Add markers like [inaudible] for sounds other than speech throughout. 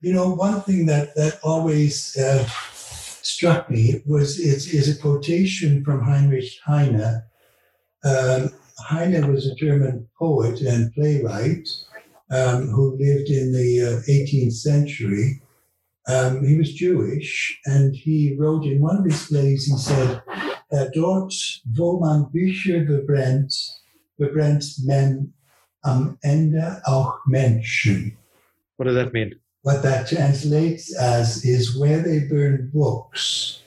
you know, one thing that that always uh, struck me was is, is a quotation from Heinrich Heine. Um, Heine was a German poet and playwright um, who lived in the uh, 18th century. Um, he was Jewish, and he wrote in one of his plays. He said, uh, "Dort, wo man Bücher bebrennt, bebrennt man am Ende auch Menschen." What does that mean? What that translates as is where they burn books,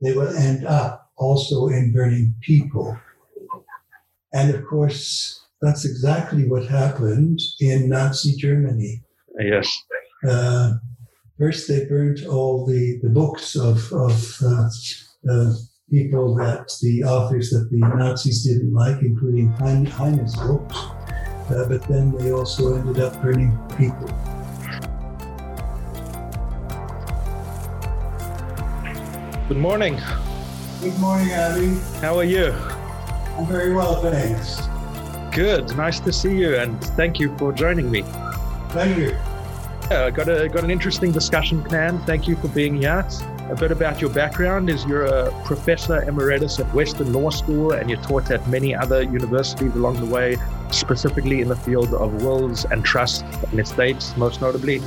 they will end up also in burning people. And of course, that's exactly what happened in Nazi Germany. Yes. Uh, first, they burnt all the, the books of, of uh, uh, people that the authors that the Nazis didn't like, including Heine, Heine's books. Uh, but then they also ended up burning people. Good morning. Good morning, Avi. How are you? I'm very well, thanks. Good. Nice to see you, and thank you for joining me. Pleasure. Yeah, I got a got an interesting discussion planned. Thank you for being here. A bit about your background is you're a professor emeritus at Western Law School, and you're taught at many other universities along the way, specifically in the field of wills and trusts and estates, most notably.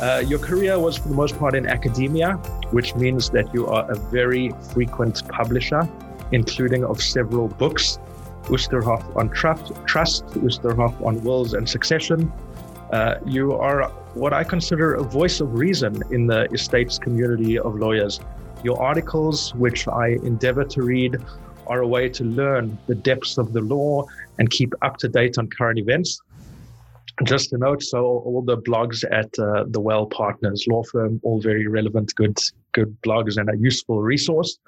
Uh, your career was for the most part in academia, which means that you are a very frequent publisher, including of several books. Oosterhoff on trust, trust Oosterhoff on wills and succession. Uh, you are what I consider a voice of reason in the estates community of lawyers. Your articles, which I endeavor to read, are a way to learn the depths of the law and keep up to date on current events. Just a note, so all the blogs at uh, the WEL Partners law firm, all very relevant, good, good blogs and a useful resource.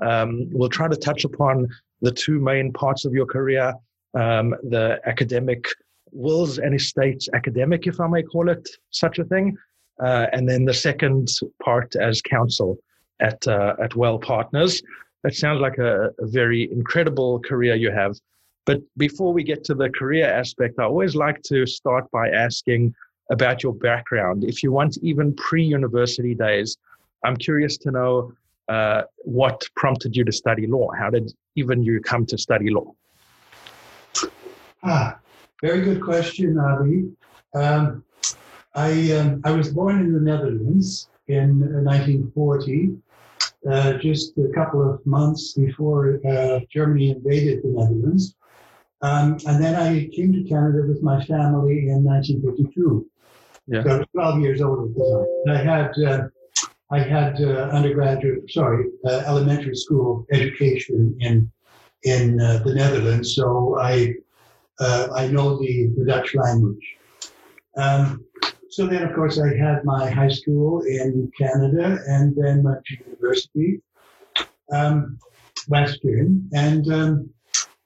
Um, we'll try to touch upon the two main parts of your career: um, the academic wills and estates academic, if I may call it such a thing, uh, and then the second part as counsel at uh, at WEL Partners. That sounds like a, a very incredible career you have. But before we get to the career aspect, I always like to start by asking about your background. If you want, even pre university days, I'm curious to know uh, what prompted you to study law. How did even you come to study law? Ah, very good question, Avi. Um, I, um, I was born in the Netherlands in 1940, uh, just a couple of months before uh, Germany invaded the Netherlands. Um, and then I came to Canada with my family in 1952. Yeah. So I was 12 years old at the time. I had uh, I had uh, undergraduate, sorry, uh, elementary school education in in uh, the Netherlands, so I uh, I know the, the Dutch language. Um, so then, of course, I had my high school in Canada, and then went to university, um, Western, and um,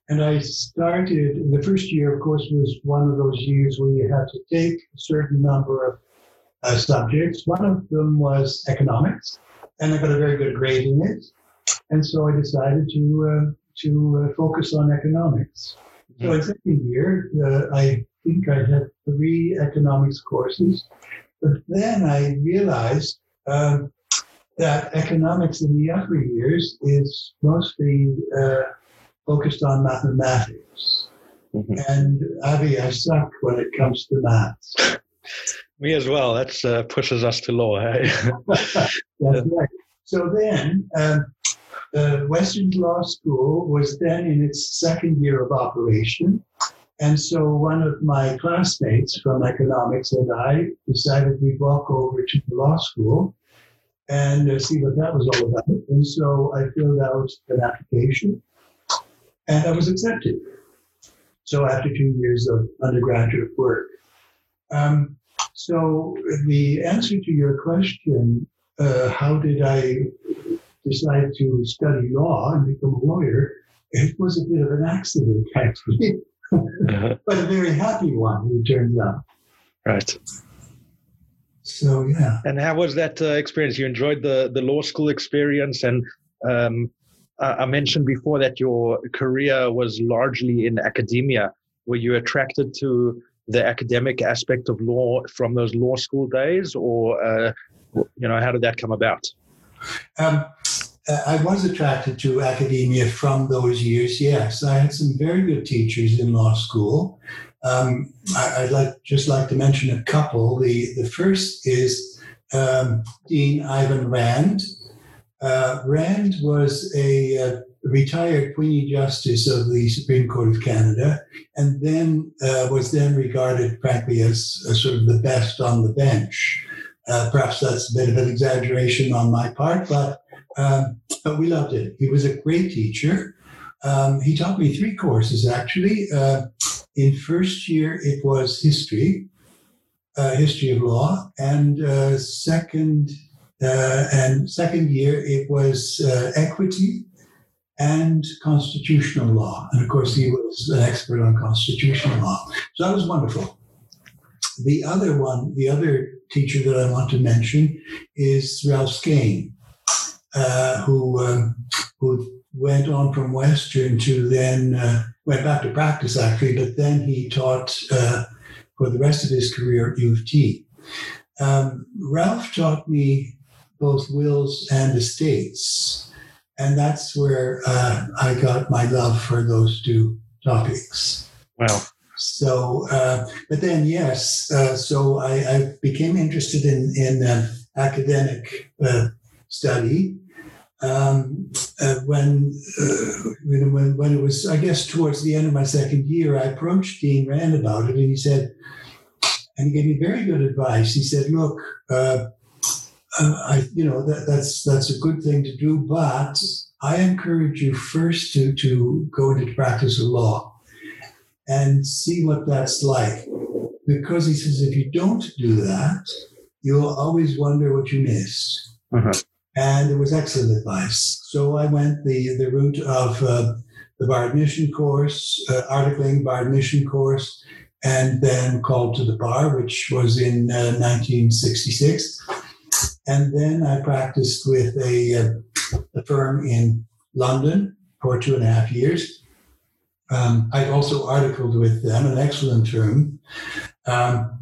and I started, the first year, of course, was one of those years where you had to take a certain number of uh, subjects. One of them was economics, and I got a very good grade in it. And so I decided to, uh, to uh, focus on economics. So in second year, uh, I think I had three economics courses. But then I realized um, that economics in the upper years is mostly uh, focused on mathematics. Mm-hmm. And Avi, I suck when it comes to maths. [laughs] Me as well. That uh, pushes us to law. Hey? [laughs] That's right. So then, um, uh, Western Law School was then in its second year of operation. And so one of my classmates from economics and I decided we'd walk over to the law school and uh, see what that was all about. And so I filled out an application and I was accepted. So after two years of undergraduate work. Um, so the answer to your question, uh, how did I decide to study law and become a lawyer? It was a bit of an accident, actually, [laughs] Uh-huh. but a very happy one, it turns out. Right. So yeah, And how was that uh, experience? You enjoyed the the law school experience, and um, I I mentioned before that your career was largely in academia. Were you attracted to the academic aspect of law from those law school days, or uh, you know, how did that come about? Um, uh, I was attracted to academia from those years. Yes, I had some very good teachers in law school. Um, I, would like just like to mention a couple. The the first is um, Dean Ivan Rand. Uh, Rand was a, a, retired puisne Justice of the Supreme Court of Canada, and then uh, was then regarded, frankly, as, as, sort of the best on the bench. Uh, perhaps that's a bit of an exaggeration on my part, but um, but we loved it. He was a great teacher. Um, he taught me three courses actually. Uh, in first year, it was history, uh, history of law, and uh, second uh, and second year it was uh, equity and constitutional law. And of course, he was an expert on constitutional law. So that was wonderful. The other one, the other teacher that I want to mention is Ralph Scane uh, who um, who went on from Western to then uh, went back to practice actually, but then he taught uh, for the rest of his career at U of T. Um, Ralph taught me both wills and estates, and that's where uh, I got my love for those two topics. Wow. So, uh, but then yes, uh, so I, I, became interested in in um, academic study um, uh, when, uh, when, when it was, I guess, towards the end of my second year, I approached Dean Rand about it, and he said, and he gave me very good advice. He said, "Look, uh, uh, I, you know, that, that's that's a good thing to do, but I encourage you first to to go into the practice of law and see what that's like, because he says if you don't do that, you'll always wonder what you missed." Uh-huh and it was excellent advice. So I went the, the route of uh, the bar admission course, uh, articling bar admission course, and then called to the bar, which was in uh, 1966. And then I practiced with a, uh, a, firm in London for two and a half years. Um, I also articled with them, an excellent firm. Um,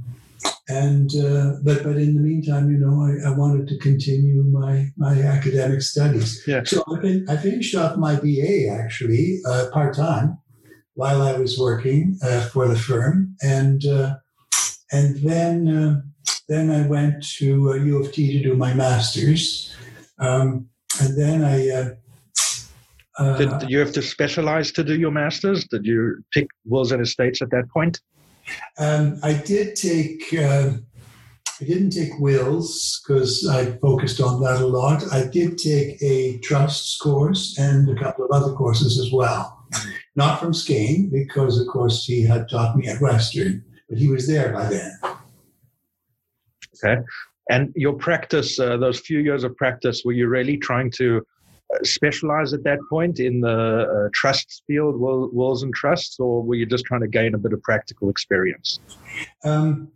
and uh, but but in the meantime, you know, I, I, wanted to continue my my academic studies. Yeah. So I, fin- I finished off my BA actually uh, part time while I was working uh, for the firm, and uh, and then uh, then I went to U of T to do my masters, um, and then I. Uh, did, did you have to specialize to do your masters? Did you pick wills and estates at that point? Um, I did take. Uh, I didn't take wills because I focused on that a lot. I did take a trusts course and a couple of other courses as well. Not from Scane, because of course he had taught me at Western, but he was there by then. Okay. And your practice, uh, those few years of practice, were you really trying to specialize at that point in the uh, trusts field, wills and trusts, or were you just trying to gain a bit of practical experience? Um,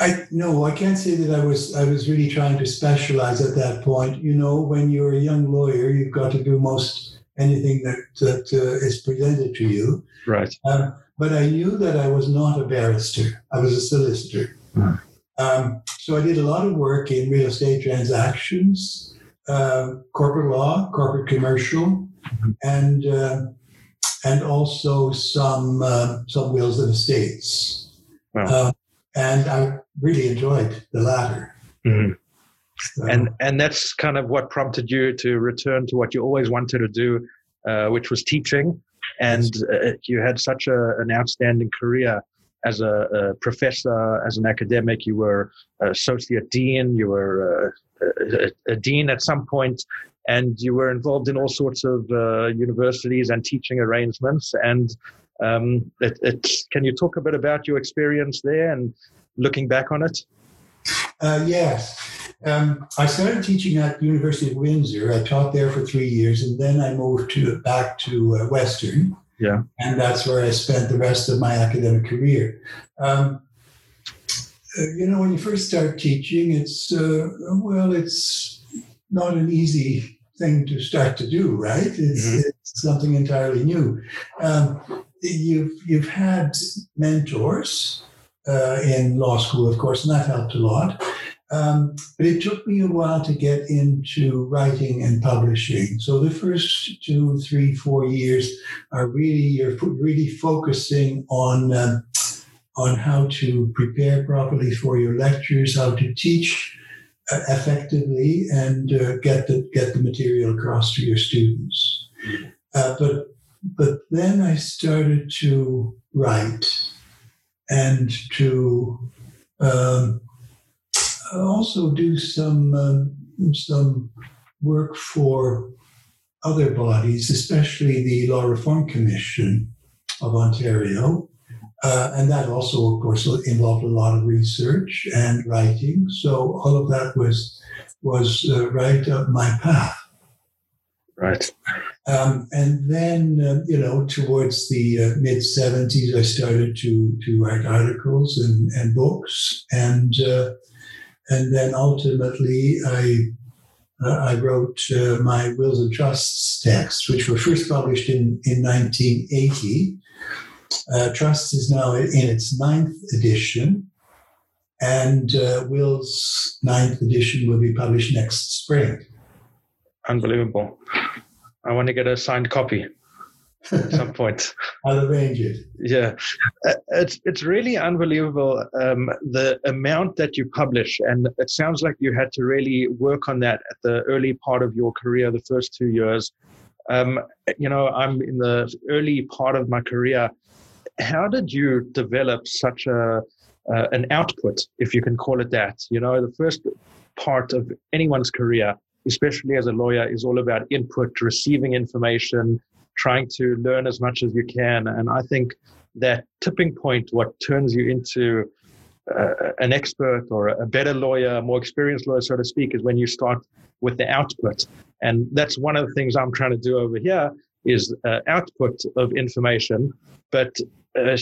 I no, I can't say that I was. I was really trying to specialize at that point. You know, when you're a young lawyer, you've got to do most anything that, that uh, is presented to you. Right. Um, but I knew that I was not a barrister. I was a solicitor. Hmm. Um, so I did a lot of work in real estate transactions uh, corporate law, corporate commercial, and uh, and also some uh, some wills and estates. Wow. Uh, and I really enjoyed the latter. Mm-hmm. and and that's kind of what prompted you to return to what you always wanted to do, uh, which was teaching. And uh, you had such a, an outstanding career as a, a, professor, as an academic. You were associate dean. You were a, a, dean at some point, and you were involved in all sorts of uh, universities and teaching arrangements. And um, it, it, can you talk a bit about your experience there and looking back on it? Uh, yes. Um, I started teaching at University of Windsor. I taught there for three years, and then I moved to back to uh, Western. Yeah, and that's where I spent the rest of my academic career. Um, uh, you know, when you first start teaching, it's, uh, well, it's not an easy thing to start to do, right? It's, mm-hmm. it's something entirely new. Um, you've you've had mentors uh, in law school, of course, and that helped a lot. Um, but it took me a while to get into writing and publishing. So the first two, three, four years are really you're really focusing on um, on how to prepare properly for your lectures, how to teach uh, effectively, and uh, get the get the material across to your students. Uh, but but then I started to write and to um, also do some um, some work for other bodies, especially the Law Reform Commission of Ontario. Uh, and that also, of course, involved a lot of research and writing. So all of that was was uh, right up my path. Right. Um, and then, uh, you know, towards the uh, mid 70s, I started to, to write articles and, and books. And, uh, and then ultimately, I, uh, I wrote uh, my Wills and Trusts texts, which were first published in, in 1980. Uh, Trust is now in its ninth edition. And Will's ninth edition will be published next spring. Unbelievable. I want to get a signed copy at some point. [laughs] I'll arrange it. Yeah, uh, it's it's really unbelievable um, the amount that you publish, and it sounds like you had to really work on that at the early part of your career, the first two years. Um, you know, I'm in the early part of my career. How did you develop such a uh, an output, if you can call it that? You know, the first part of anyone's career especially as a lawyer, is all about input, receiving information, trying to learn as much as you can. And I think that tipping point, what turns you into uh, an expert or a better lawyer, a more experienced lawyer, so to speak, is when you start with the output. And that's one of the things I'm trying to do over here is uh, output of information. But uh,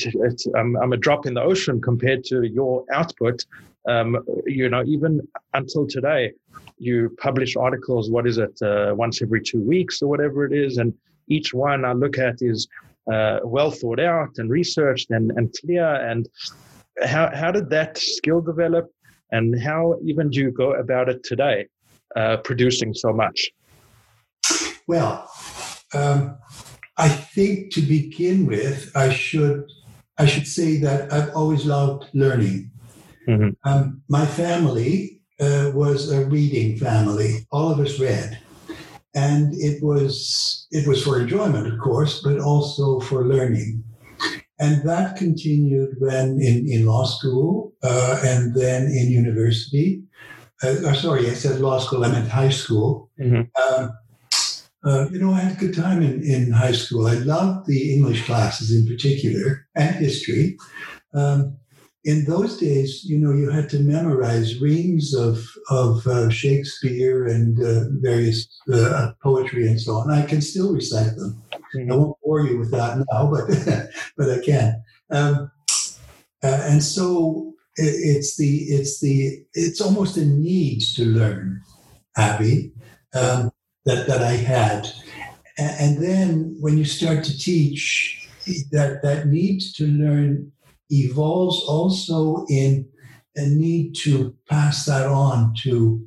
I'm, I'm, a drop in the ocean compared to your output. Um, you know, even until today, you publish articles, what is it, uh, once every two weeks or whatever it is. And each one I look at is uh, well thought out and researched and, and clear. And how, how did that skill develop? And how even do you go about it today, uh, producing so much? Well, um, I think to begin with, I should I should say that I've always loved learning. Mm-hmm. Um, my family uh, was a reading family. All of us read, and it was it was for enjoyment, of course, but also for learning. And that continued when in, in law school uh, and then in university. Uh, sorry, I said law school, I meant high school. Mm-hmm. Um, uh, you know, I had a good time in, in high school. I loved the English classes in particular and history. Um, in those days, you know, you had to memorize reams of of uh, Shakespeare and uh, various uh, poetry and so on. I can still recite them. Mm-hmm. I won't bore you with that now, but [laughs] but I can. Um, uh, and so it, it's the it's the it's almost a need to learn, Avi, um, that that I had. And then when you start to teach, that that need to learn evolves also in a need to pass that on to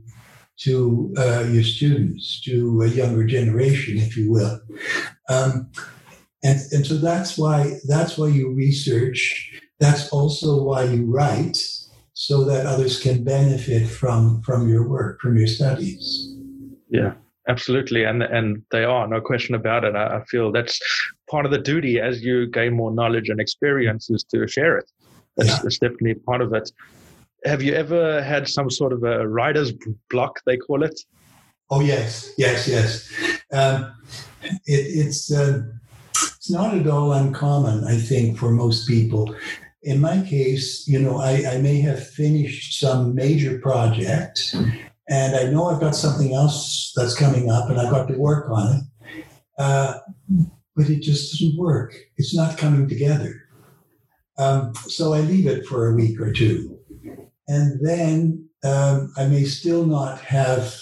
to uh, your students, to a younger generation, if you will. Um, and, and so that's why that's why you research. That's also why you write, so that others can benefit from from your work, from your studies. Yeah, absolutely, and and they are no question about it. I, I feel that's part of the duty as you gain more knowledge and experience is to share it. That's, yeah. that's definitely part of it. Have you ever had some sort of a writer's block, they call it? Oh, yes, yes, yes. Um, it, it's, uh, it's not at all uncommon, I think, for most people. In my case, you know, I, I may have finished some major project and I know I've got something else that's coming up and I've got to work on it. Uh, but it just doesn't work. It's not coming together. Um, so I leave it for a week or two. And then um, I may still not have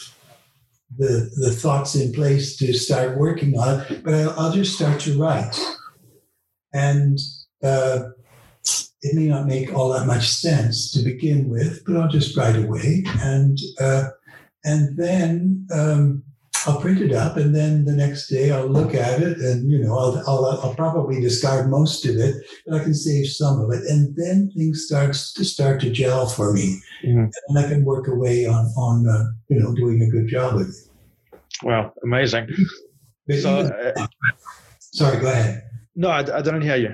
the, the thoughts in place to start working on it, but I'll, I'll just start to write. and uh, it may not make all that much sense to begin with, but I'll just write away, and uh, and then um, I'll print it up, and then the next day I'll look at it, and you know I'll, I'll, I'll probably discard most of it, but I can save some of it, and then things starts to start to gel for me, mm-hmm. and I can work away on on uh, you know doing a good job with it. Wow, amazing! so, uh, sorry, go ahead. No, I, I don't hear you.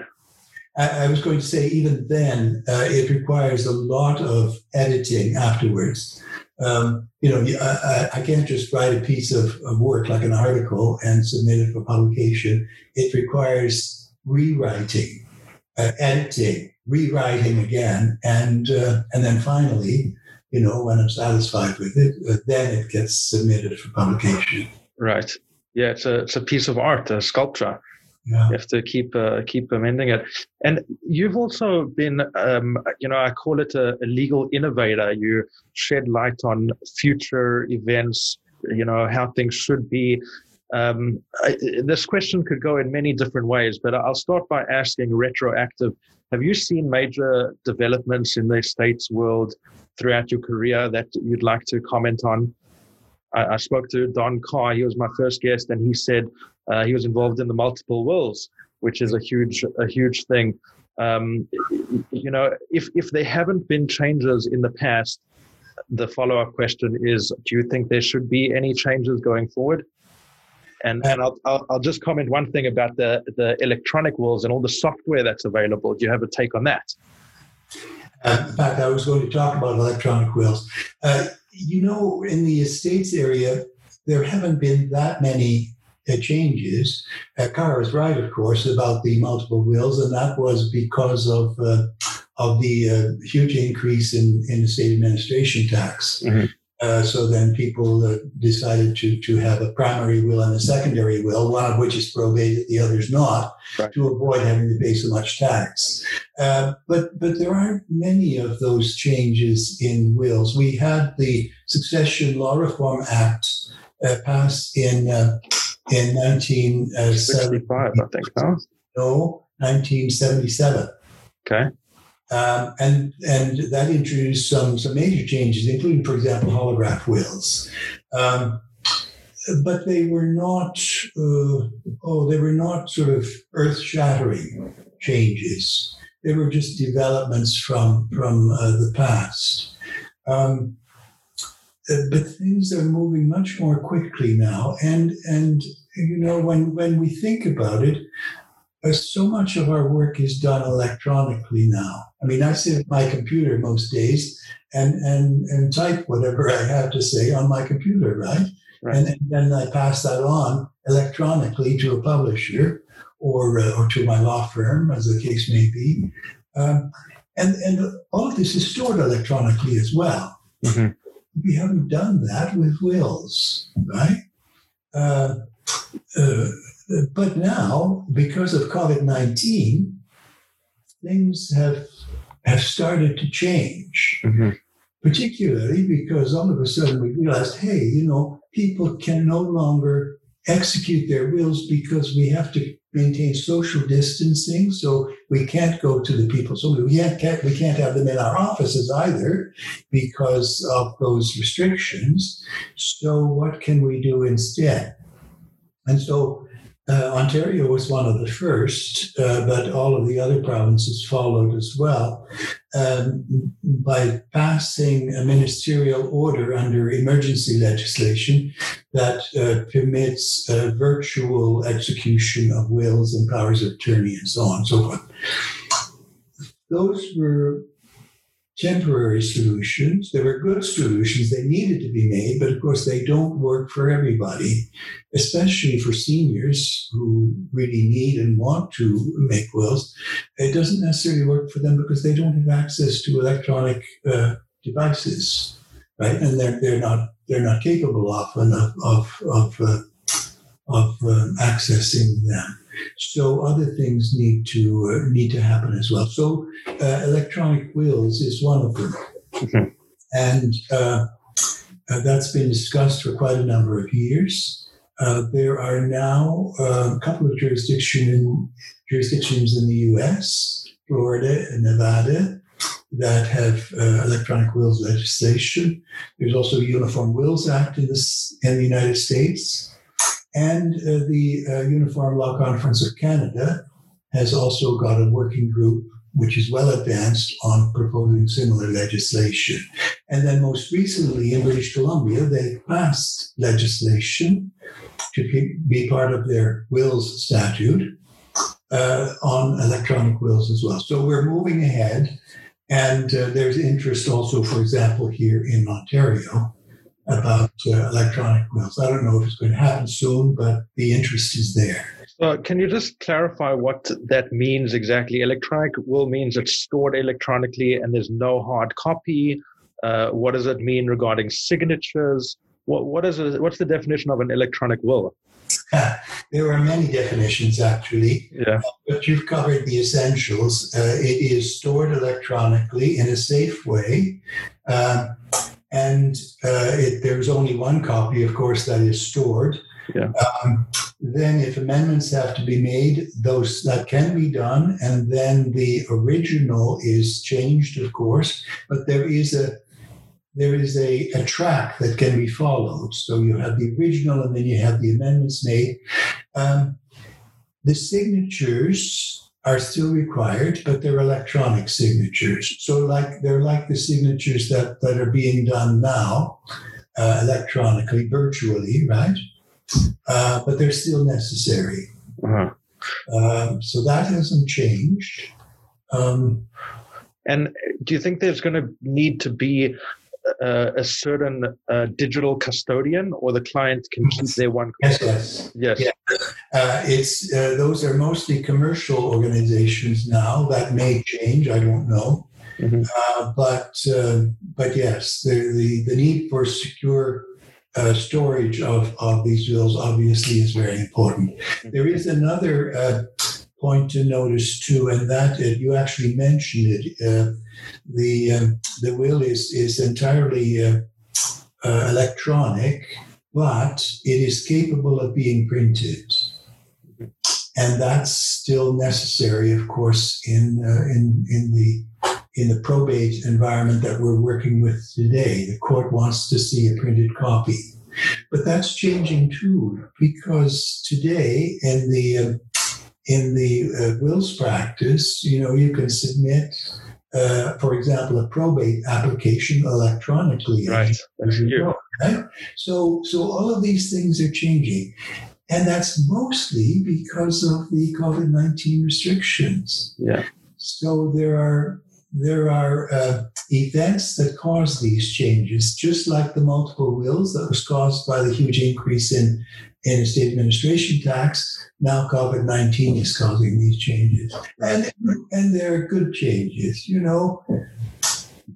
I, I, was going to say, even then, uh, it requires a lot of editing afterwards. Um, you know, I, I, can't just write a piece of, of, work like an article and submit it for publication. It requires rewriting, uh, editing, rewriting again, and uh, and then finally, you know, when I'm satisfied with it, uh, then it gets submitted for publication. Right. Yeah, it's a it's a piece of art, a sculpture. You have to keep uh, keep amending it. And you've also been, um, you know, I call it a, a, legal innovator. You shed light on future events, you know, how things should be. Um, I, this question could go in many different ways, but I'll start by asking retroactive. Have you seen major developments in the states world throughout your career that you'd like to comment on? I, I spoke to Don Carr. He was my first guest, and he said uh, he was involved in the multiple wills, which is a huge a huge thing. Um, you know, if if there haven't been changes in the past, the follow up question is: Do you think there should be any changes going forward? And and I'll, I'll, I'll just comment one thing about the the electronic wills and all the software that's available. Do you have a take on that? Uh, in fact, I was going to talk about electronic wills. Uh, you know, in the estates area, there haven't been that many changes. Uh, Carr is right, of course, about the multiple wills, and that was because of uh, of the uh, huge increase in in the state administration tax. Mm-hmm. Uh, so then people uh, decided to, to have a primary will and a secondary will, one of which is probated, the other's not, right. to avoid having to pay so much tax. Uh, but but there aren't many of those changes in wills. We had the Succession Law Reform Act uh, passed in uh, in 1975, I think. Huh? No, 1977. Okay. Um, and and that introduced some some major changes, including, for example, holograph wills. Um, but they were not uh, oh they were not sort of earth shattering changes. They were just developments from from uh, the past. Um, but things are moving much more quickly now, and and you know when when we think about it, so much of our work is done electronically now. I mean, I sit at my computer most days and, and, and type whatever [laughs] I have to say on my computer, right? right. And, then I pass that on electronically to a publisher or, uh, or to my law firm, as the case may be. Um, and, and all of this is stored electronically as well. Mm-hmm. We haven't done that with wills, right? Uh, uh, but now, because of COVID 19, things have, have started to change. Mm-hmm. Particularly because all of a sudden we realized, hey, you know, people can no longer execute their wills because we have to maintain social distancing. So we can't go to the people. So we can't, we can't have them in our offices either because of those restrictions. So what can we do instead? And so uh, Ontario was one of the first, uh, but all of the other provinces followed as well um, by passing a ministerial order under emergency legislation that uh, permits uh, virtual execution of wills and powers of attorney and so on and so forth. Those were temporary solutions. They were good solutions. They needed to be made, but of course, they don't work for everybody, especially for seniors who really need and want to make wills. It doesn't necessarily work for them because they don't have access to electronic uh, devices, right? And they're, they're not they're not capable often of of of, uh, of um, accessing them. So other things need to uh, need to happen as well. So uh, electronic wills is one of them, mm-hmm. and uh, uh, that's been discussed for quite a number of years. Uh, there are now uh, a couple of jurisdictions in jurisdictions in the U.S., Florida, and Nevada that have uh, electronic wills legislation. There's also a Uniform Wills Act in, this, in the United States. And uh, the uh, Uniform Law Conference of Canada has also got a working group which is well advanced on proposing similar legislation. And then most recently in British Columbia, they passed legislation to be part of their wills statute uh, on electronic wills as well. So we're moving ahead. And uh, there's interest also, for example, here in Ontario about uh, electronic wills. I don't know if it's going to happen soon, but the interest is there. So, can you just clarify what that means exactly? Electronic will means it's stored electronically and there's no hard copy. Uh, what does it mean regarding signatures? What what is it, what's the definition of an electronic will? [laughs] there are many definitions actually, yeah. Uh, but you've covered the essentials. Uh, it is stored electronically in a safe way. Um, and uh, it, there's only one copy, of course, that is stored. Yeah. Um, then, if amendments have to be made, those that can be done, and then the original is changed, of course. But there is a there is a, a track that can be followed. So you have the original, and then you have the amendments made. Um, the signatures are still required, but they're electronic signatures. So like they're like the signatures that, that are being done now, uh, electronically, virtually, right? Uh, but they're still necessary. Uh-huh. Um, so that hasn't changed. Um, and do you think there's going to need to be uh, a certain uh, digital custodian, or the client can keep their one. Yes, yes, yes. Yeah. Uh, it's uh, those are mostly commercial organizations now. That may change. I don't know. Mm-hmm. Uh, but uh, but yes, the, the, the need for secure storage of of these bills obviously is very important. Mm-hmm. There is another point to notice too, and that you actually mentioned it the um, the will is is entirely uh, uh, electronic, but it is capable of being printed, and that's still necessary, of course, in uh, in in the in the probate environment that we're working with today. The court wants to see a printed copy. But that's changing too, because today in the uh, in the uh, wills practice, you know, you can submit uh, for example, a probate application electronically. Right. As you know, right? So, so all of these things are changing. And that's mostly because of the COVID 19 restrictions. Yeah. So there are there are uh, events that cause these changes, just like the multiple wills that was caused by the huge increase in, in estate administration tax. Now COVID 19 is causing these changes. And, and they're good changes. You know,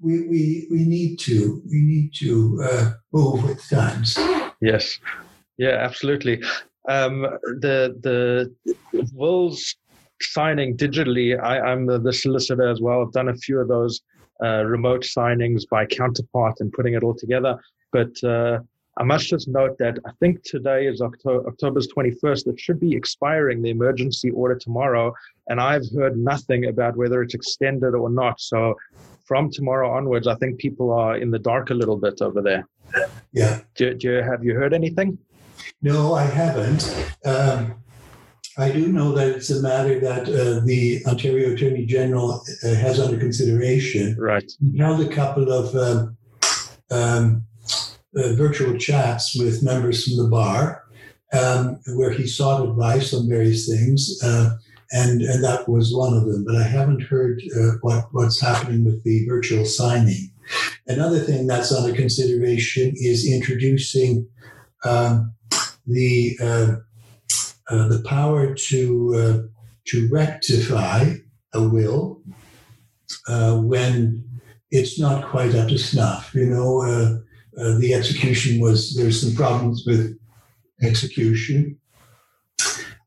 we, we, we need to, we need to uh, move with times. Yes. Yeah, absolutely. Um, the, the wills signing digitally, I, am the, the, solicitor as well. I've done a few of those uh, remote signings by counterpart and putting it all together. But uh, I must just note that I think today is October, October's 21st. It should be expiring the emergency order tomorrow. And I've heard nothing about whether it's extended or not. So from tomorrow onwards, I think people are in the dark a little bit over there. Yeah. Do, do you, have you heard anything? No, I haven't. Um, I do know that it's a matter that uh, the Ontario Attorney General uh, has under consideration. Right. He held a couple of um, um, uh, virtual chats with members from the bar um, where he sought advice on various things. Uh, and, and that was one of them. But I haven't heard uh, what, what's happening with the virtual signing. Another thing that's under consideration is introducing um, the uh, uh, the power to uh, to rectify a will when it's not quite up to snuff. You know, uh, uh, the execution was there's some problems with execution.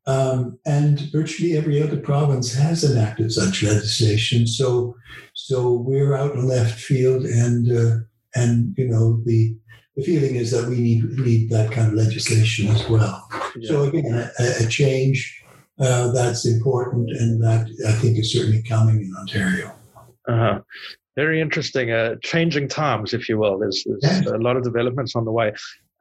Um, and virtually every other province has enacted such legislation. So, so we're out in left field, and and you know the the feeling is that we need need that kind of legislation as well. Yeah. So again, a, a, change uh, that's important, and that I think is certainly coming in Ontario. Uh-huh. Very interesting. Uh, changing times, if you will. There's, there's a lot of developments on the way.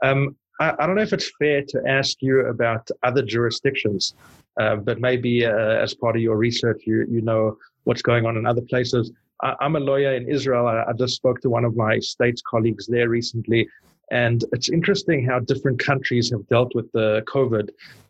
Um, I, I, don't know if it's fair to ask you about other jurisdictions, uh, but maybe uh, as part of your research, you you know what's going on in other places. I, am a lawyer in Israel. I, I just spoke to one of my states colleagues there recently, and it's interesting how different countries have dealt with the COVID.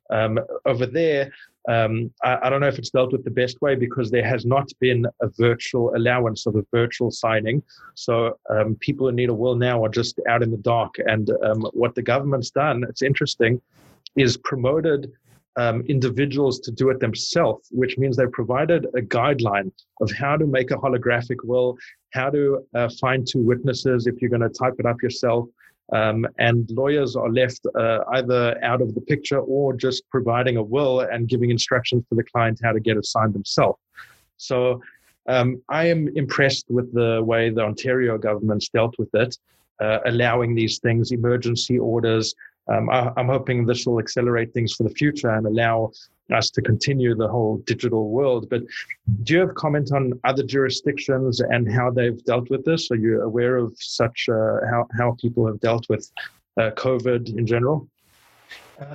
Um, over there, um, I, I, don't know if it's dealt with the best way because there has not been a virtual allowance of a virtual signing. So um, people who need a will now are just out in the dark. And um, what the government's done, it's interesting, is promoted um, individuals to do it themselves, which means they've provided a guideline of how to make a holographic will, how to uh, find two witnesses if you're going to type it up yourself, um, and lawyers are left uh, either out of the picture or just providing a will and giving instructions to the client how to get it signed themselves. So um, I am impressed with the way the Ontario government's dealt with it, uh, allowing these things, emergency orders. Um, I, I'm hoping this will accelerate things for the future and allow us to continue the whole digital world. But do you have comment on other jurisdictions and how they've dealt with this? Are you aware of such uh, how how people have dealt with uh, COVID in general?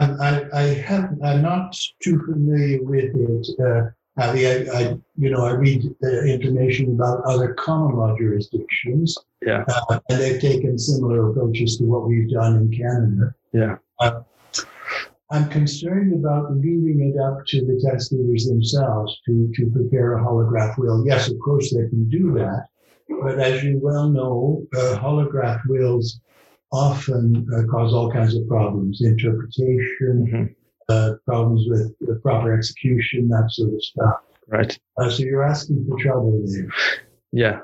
Um, I, I have I'm not too familiar with it. Uh, I, I, you know, I read uh, information about other common law jurisdictions, yeah, uh, and they've taken similar approaches to what we've done in Canada. Yeah. I'm concerned about leaving it up to the testator's themselves to, to prepare a holograph will. Yes, of course they can do that. But as you well know, uh, holograph wills often uh, cause all kinds of problems, interpretation, mm-hmm. uh, problems with proper execution, that sort of stuff. Right. Uh, so you're asking for trouble there. Yeah.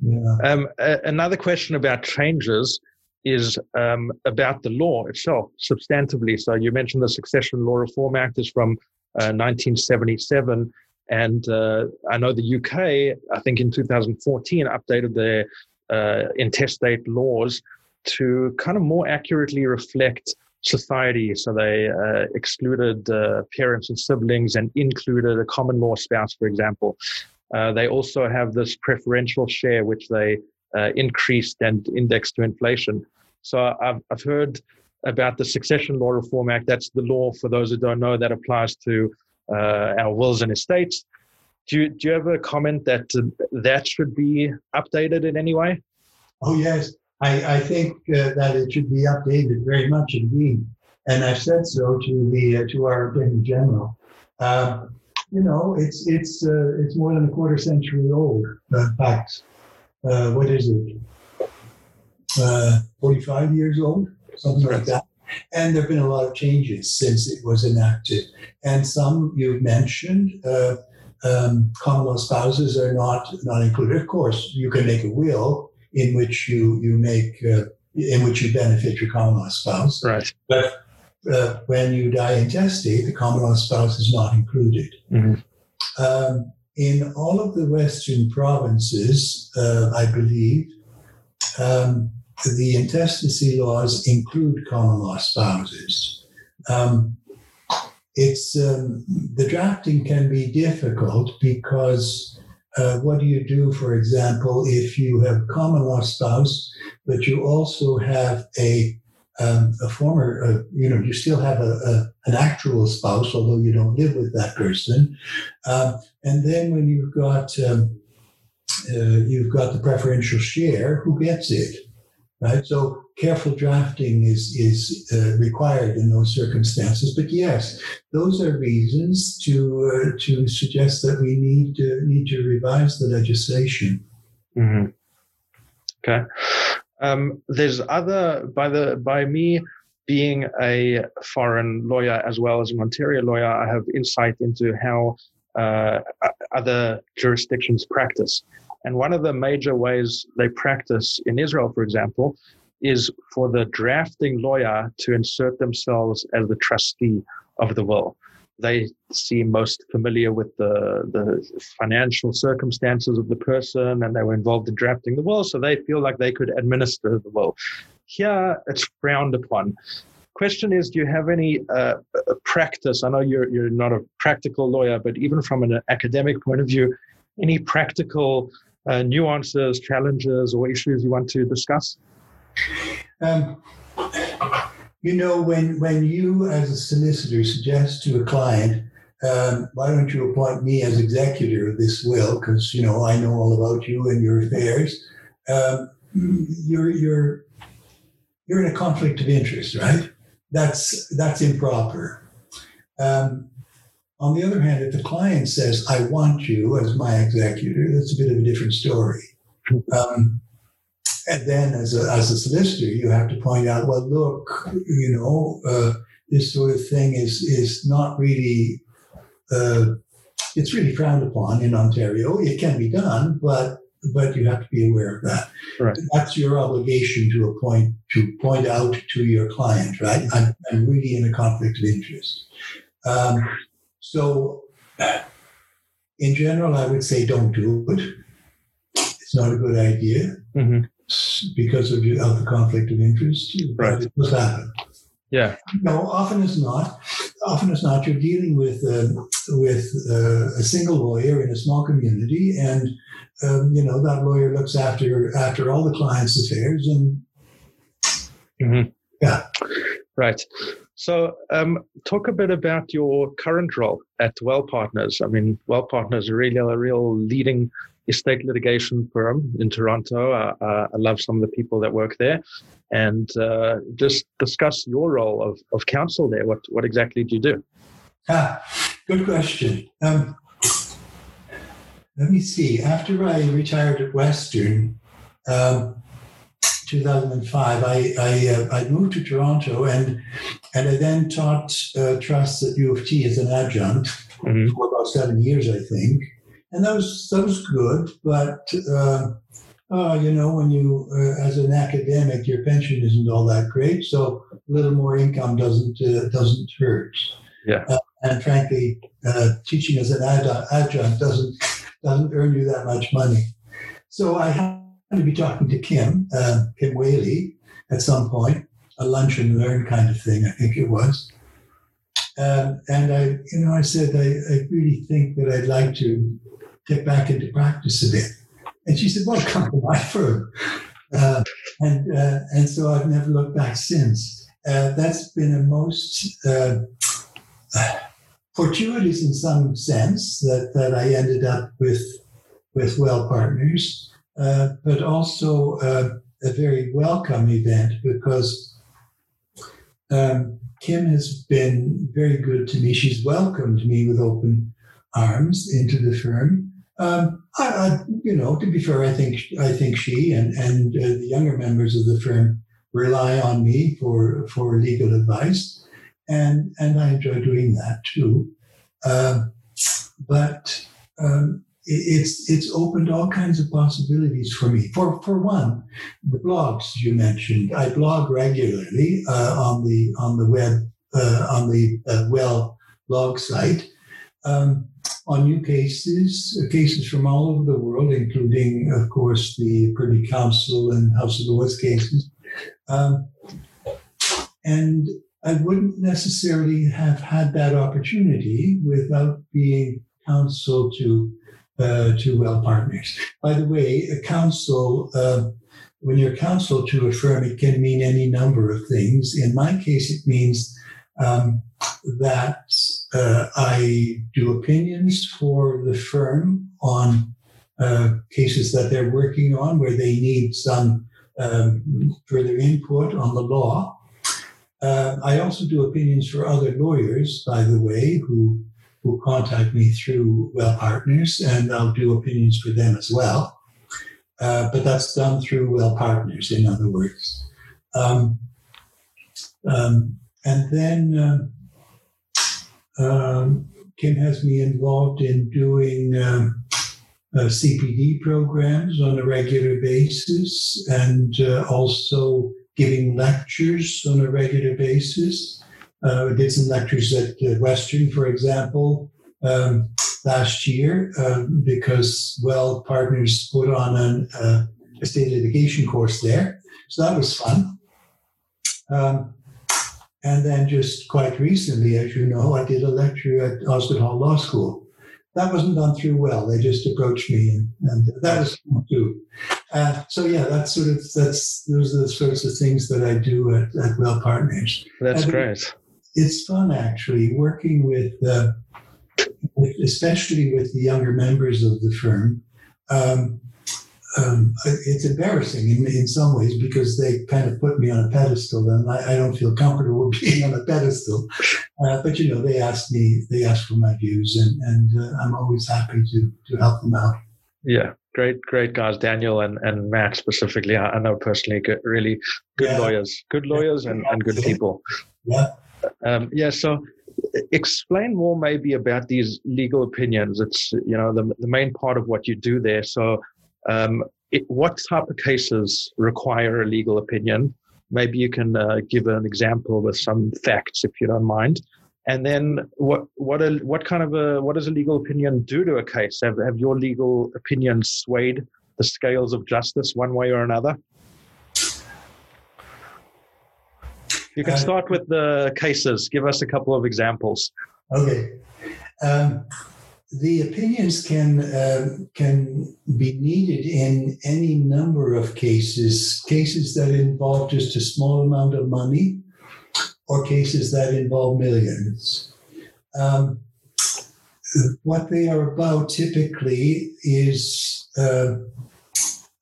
Yeah. Um, another question about changes is um, about the law itself, substantively. So you mentioned the Succession Law Reform Act is from uh, 1977. And uh, I know the UK, I think in 2014, updated their uh, intestate laws to kind of more accurately reflect society. So they uh, excluded uh, parents and siblings and included a common law spouse, for example. Uh, they also have this preferential share, which they uh, increased and indexed to inflation. So I've, I've heard about the Succession Law Reform Act. That's the law, for those who don't know, that applies to uh, our wills and estates. Do you, do you have a comment that uh, that should be updated in any way? Oh, yes. I, I think uh, that it should be updated very much indeed. And I've said so to the uh, to our Attorney General. Uh, you know, it's it's uh, it's more than a quarter century old. in fact, what is it? uh, 45 years old, something like that. And there have been a lot of changes since it was enacted. And some you've mentioned, uh, um, common law spouses are not not included. Of course, you can make a will in which you you make uh, in which you benefit your common law spouse. Right. But uh, when you die intestate, the common law spouse is not included. Mm-hmm. Um, in all of the Western provinces, uh, I believe, um, the intestacy laws include common law spouses. Um, it's um, the drafting can be difficult because uh, what do you do, for example, if you have common law spouse, but you also have a um, a former, uh, you know, you still have a, a, an actual spouse, although you don't live with that person, um, and then when you've got um, uh, you've got the preferential share, who gets it? right? So careful drafting is is uh, required in those circumstances. But yes, those are reasons to uh, to suggest that we need to need to revise the legislation. Mm-hmm. Okay. Um, there's other by the by me being a foreign lawyer as well as an Ontario lawyer, I have insight into how uh, other jurisdictions practice. And one of the major ways they practice in Israel, for example, is for the drafting lawyer to insert themselves as the trustee of the will. They seem most familiar with the, the financial circumstances of the person and they were involved in drafting the will, so they feel like they could administer the will. Here, it's frowned upon. question is do you have any uh, practice i know you're, you're not a practical lawyer but even from an academic point of view any practical uh, nuances challenges or issues you want to discuss um, you know when when you as a solicitor suggest to a client um, why don't you appoint me as executor of this will because you know i know all about you and your affairs um, you're you're you're in a conflict of interest, right? That's that's improper. Um, on the other hand, if the client says, "I want you as my executor," that's a bit of a different story. Um, and then, as a, as a solicitor, you have to point out, well, look, you know, uh, this sort of thing is is not really. Uh, it's really frowned upon in Ontario. It can be done, but but you have to be aware of that. Right. That's your obligation to point to point out to your client, right? I'm, I'm really in a conflict of interest. Um, so, in general, I would say don't do it. It's not a good idea mm-hmm. Because of, of the conflict of interest. Right. It does happen. Yeah. No, often it's not. Often it's not, you're dealing with uh, with uh, a single lawyer in a small community, and um, you know that lawyer looks after after all the client's affairs, and mm-hmm. yeah, right. So, um, talk a bit about your current role at WEL Partners. I mean, WEL Partners are really a real leading estate litigation firm in Toronto. Uh, uh, I love some of the people that work there, and uh, just discuss your role of, of counsel there. What what exactly do you do? Ah, good question. Um, let me see. After I retired at Western, um, 2005, I I, uh, I, moved to Toronto and and I then taught uh, trusts at U of T as an adjunct mm-hmm. for about seven years, I think, and that was that was good. But uh, uh you know, when you uh, as an academic, your pension isn't all that great, so a little more income doesn't uh, doesn't hurt. Yeah. and frankly, teaching as an adjunct doesn't doesn't earn you that much money. So I happened to be talking to Kim, uh, Kim Whaley, at some point, a lunch and learn kind of thing, I think it was. Um, and I, you know, I said, I, I, really think that I'd like to get back into practice a bit. And she said, well, come to my firm. Uh, and, uh, and so I've never looked back since. Uh, that's been a most uh, fortuitous in some sense that, that I ended up with with WEL Partners, uh, but also uh, a very welcome event because um, Kim has been very good to me. She's welcomed me with open arms into the firm. Um, I, I, you know, to be fair, I think I think she and and uh, the younger members of the firm rely on me for for legal advice and and I enjoy doing that too. Um, but um, it, it's it's opened all kinds of possibilities for me. For for one, the blogs you mentioned, I blog regularly uh, on the on the web uh, on the uh, WEL blog site. Um, on new cases, uh, cases from all over the world, including, of course, the Privy Council and House of Lords cases. Um, and I wouldn't necessarily have had that opportunity without being counsel to uh, to WEL Partners. By the way, a counsel uh, when you're counsel to a firm, it can mean any number of things. In my case, it means um, that uh, I do opinions for the firm on uh, cases that they're working on where they need some um, further input on the law. Uh, I also do opinions for other lawyers, by the way, who who contact me through WEL Partners, and I'll do opinions for them as well. Uh, but that's done through WEL Partners, in other words. Um, um, and then uh, um, Kim has me involved in doing um, uh, CPD programs on a regular basis and uh, also giving lectures on a regular basis. Uh, I did some lectures at Western, for example, um, last year um, because WEL Partners put on an, uh, a state litigation course there. So that was fun. Um, And then just quite recently, as you know, I did a lecture at Osgoode Hall Law School. That wasn't done through WEL. They just approached me, and, and that was fun too. Uh, so yeah, that's sort of that's those are the sorts of things that I do at, at WEL Partners. That's and great. It's fun actually working with, uh, especially with the younger members of the firm. Um, um, it's embarrassing in, in some ways because they kind of put me on a pedestal and I, I don't feel comfortable [laughs] being on a pedestal. Uh, but you know, they ask me, they ask for my views and, and uh, I'm always happy to, to help them out. Yeah, great, great guys, Daniel and, and Matt specifically. I, I know personally, good, really good yeah. lawyers, good lawyers and, and good people. Yeah. Um, yeah. So explain more maybe about these legal opinions. It's, you know, the, the main part of what you do there. So um, it, what type of cases require a legal opinion? Maybe you can uh, give an example with some facts, if you don't mind. And then, what what a, what kind of a what does a legal opinion do to a case? Have have your legal opinions swayed the scales of justice one way or another? You can uh, start with the cases. Give us a couple of examples. Okay. Um, the opinions can uh, can be needed in any number of cases. Cases that involve just a small amount of money, or cases that involve millions. Um, what they are about typically is uh,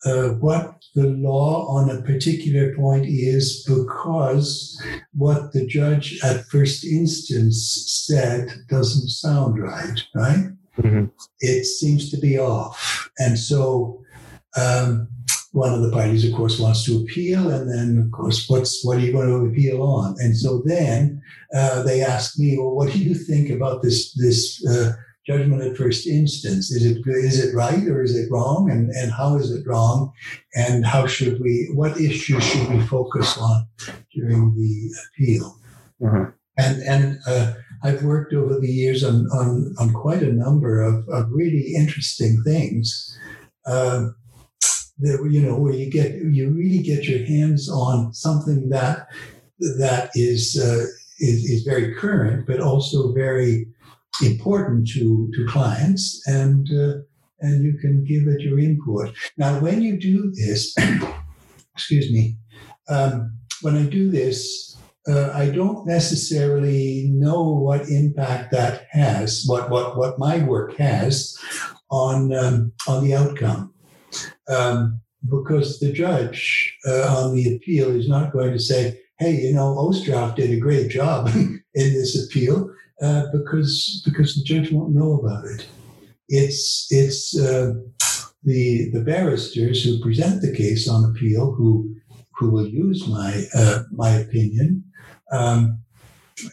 uh, what the law on a particular point is because what the judge at first instance said doesn't sound right, right? Mm-hmm. It seems to be off. And so um, one of the parties, of course, wants to appeal. And then, of course, what's what are you going to appeal on? And so then uh, they ask me, well, what do you think about this this uh, judgment at first instance? Is it is it right or is it wrong? And and how is it wrong? And how should we? What issues should we focus on during the appeal? Mm-hmm. And and uh, I've worked over the years on, on, on quite a number of, of really interesting things. Uh, that, you know, where you get you really get your hands on something that that is uh, is, is very current, but also very important to to clients, and uh, and you can give it your input. Now, when you do this, [coughs] excuse me, um, when I do this, uh, I don't necessarily know what impact that has, what what what my work has on um, on the outcome, um, because the judge uh, on the appeal is not going to say, "Hey, you know, Oosterhoff did a great job [laughs] in this appeal," uh, because because the judge won't know about it. It's it's uh, the the barristers who present the case on appeal who who will use my uh, my opinion um,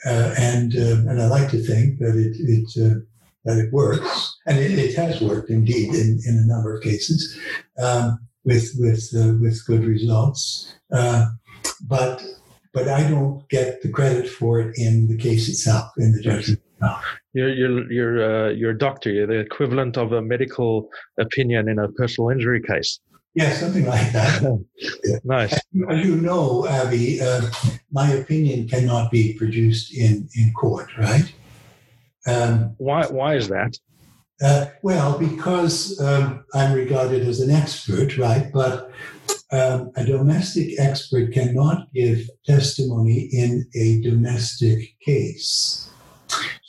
uh, and uh, and I like to think that it it uh, that it works, and it, it, has worked indeed in, in a number of cases um, with with uh, with good results. Uh, but but I don't get the credit for it in the case itself, in the judgment. You're you're you're uh, you're a doctor. You're the equivalent of a medical opinion in a personal injury case. Yeah, something like that. [laughs] nice. As you know, Avi, uh, my opinion cannot be produced in, in court, right? Um, why, why is that? Uh, well, because um, I'm regarded as an expert, right? But um, a domestic expert cannot give testimony in a domestic case.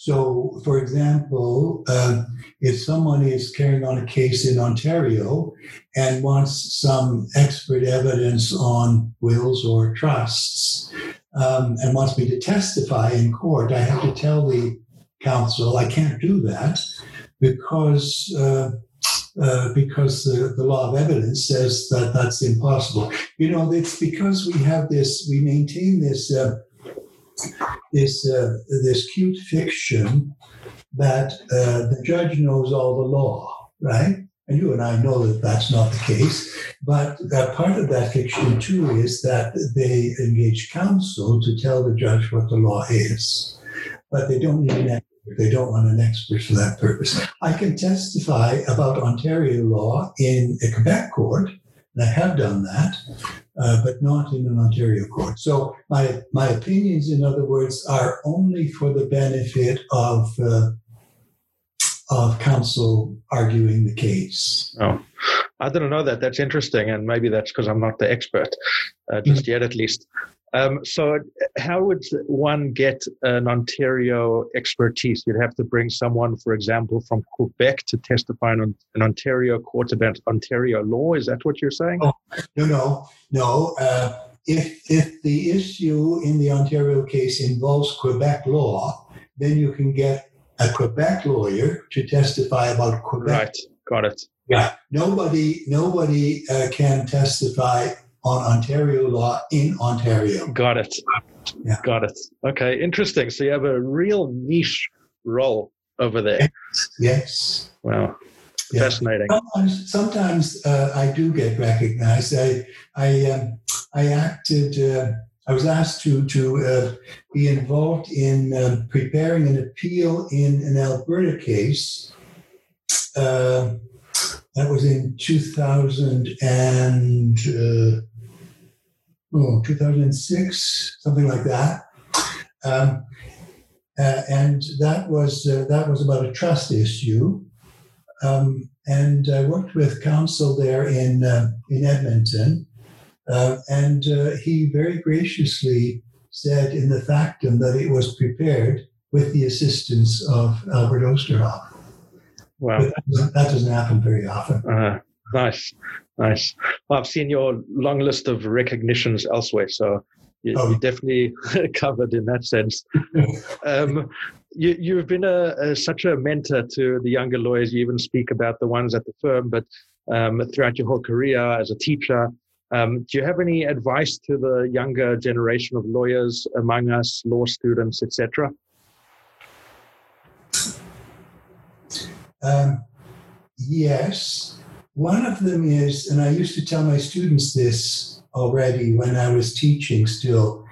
So, for example, uh, if someone is carrying on a case in Ontario and wants some expert evidence on wills or trusts um, and wants me to testify in court, I have to tell the counsel I can't do that because. Uh, uh, because the, the, law of evidence says that that's impossible. You know, it's because we have this, we maintain this uh, this uh, this cute fiction that uh, the judge knows all the law, right? And you and I know that that's not the case. But part of that fiction too is that they engage counsel to tell the judge what the law is, but they don't need an expert. They don't want an expert for that purpose. I can testify about Ontario law in a Quebec court, and I have done that. Uh, but not in an Ontario court. So my my opinions, in other words, are only for the benefit of uh, of counsel arguing the case. Oh, I didn't know that. That's interesting, and maybe that's because I'm not the expert, uh, just yet at least. Um, so, how would one get an Ontario expertise? You'd have to bring someone, for example, from Quebec to testify in an Ontario court about Ontario law. Is that what you're saying? Oh, no, no, no. Uh, if if the issue in the Ontario case involves Quebec law, then you can get a Quebec lawyer to testify about Quebec. Right, got it. Yeah, nobody nobody uh, can testify on Ontario law in Ontario. Got it. Yeah. Got it. Okay, interesting. So you have a real niche role over there. Yes. Wow. Yeah. Fascinating. Sometimes, sometimes uh, I do get recognized. I I um, I acted. Uh, I was asked to to uh, be involved in um, preparing an appeal in an Alberta case. Uh, that was in 2000 and uh, oh, 2006, something like that. Um, uh, and that was uh, that was about a trust issue. Um, and I worked with counsel there in uh, in Edmonton, uh, and uh, he very graciously said in the factum that it was prepared with the assistance of Albert Oosterhoff. Wow, that doesn't, that doesn't, happen very often. Uh, nice. Nice. Well, I've seen your long list of recognitions elsewhere, so you, oh. you're definitely [laughs] covered in that sense. um, you, have been a, a, such a mentor to the younger lawyers. You even speak about the ones at the firm, but um, throughout your whole career as a teacher, um, do you have any advice to the younger generation of lawyers among us, law students, etc.? Um, yes. One of them is, and I used to tell my students this already when I was teaching still.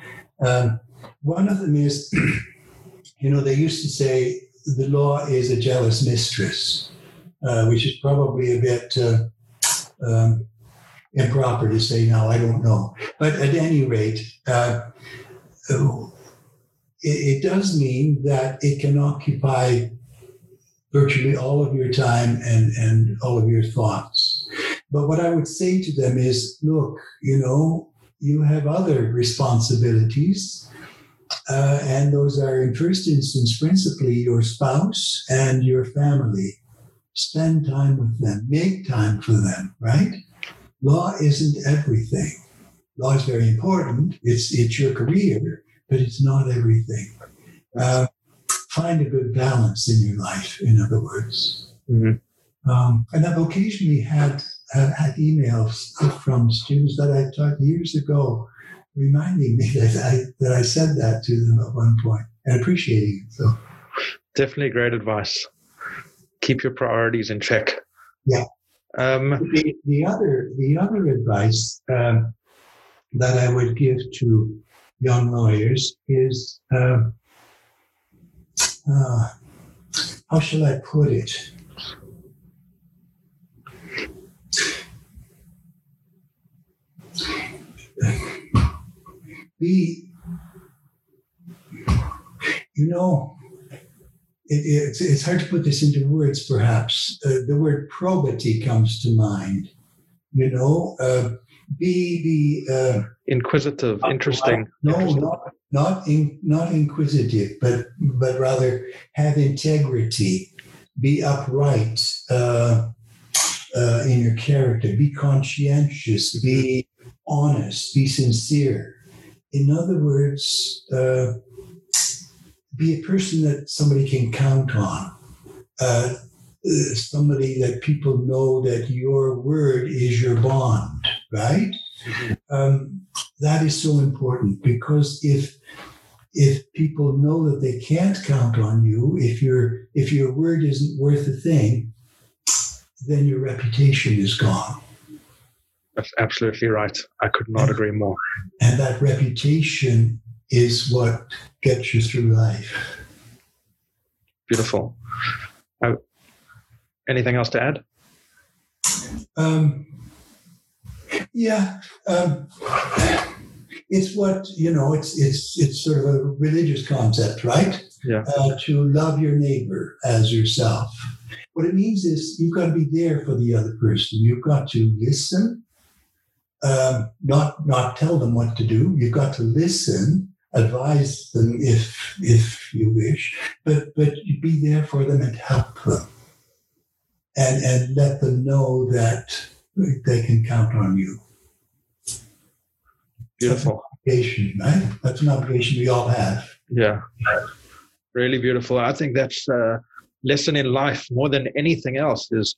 Um, one of them is, [clears throat] you know, they used to say the law is a jealous mistress, uh, which is probably a bit uh, um, improper to say now, I don't know. But at any rate, uh, it, it does mean that it can occupy virtually all of your time and, and all of your thoughts. But what I would say to them is look, you know, you have other responsibilities. Uh, and those are, in first instance, principally your spouse and your family. Spend time with them, make time for them, right? Law isn't everything. Law is very important. It's, it's your career, but it's not everything. Uh, find a good balance in your life, in other words. Mm-hmm. Um, and I've occasionally had, uh, had emails from students that I taught years ago reminding me [laughs] that I, that I said that to them at one point and appreciating it. So, Definitely great advice. Keep your priorities in check. Yeah. Um, the, the other the other advice um, that I would give to young lawyers is uh, uh, how shall I put it? Be, you know, it, it's, it's hard to put this into words, perhaps. Uh, the word probity comes to mind. You know, uh, be the uh, inquisitive, interesting. No, interesting. not not in, not inquisitive, but but rather have integrity, be upright uh, uh, in your character, be conscientious, be honest, be sincere. In other words, uh, be a person that somebody can count on. Uh, somebody that people know that your word is your bond, right? Mm-hmm. Um, that is so important because if if people know that they can't count on you, if your if your word isn't worth a thing, then your reputation is gone. That's absolutely right. I could not and, agree more. And that reputation is what gets you through life. Beautiful. I, Anything else to add? Um, Yeah. Um, it's what you know. It's it's it's sort of a religious concept, right? Yeah. Uh, to love your neighbor as yourself. What it means is you've got to be there for the other person. You've got to listen, um, not not tell them what to do. You've got to listen, advise them if if you wish, but but be there for them and help them, and and let them know that they can count on you. Beautiful. Obligation, right? That's an obligation we all have. Yeah. Really beautiful. I think that's a lesson in life more than anything else is,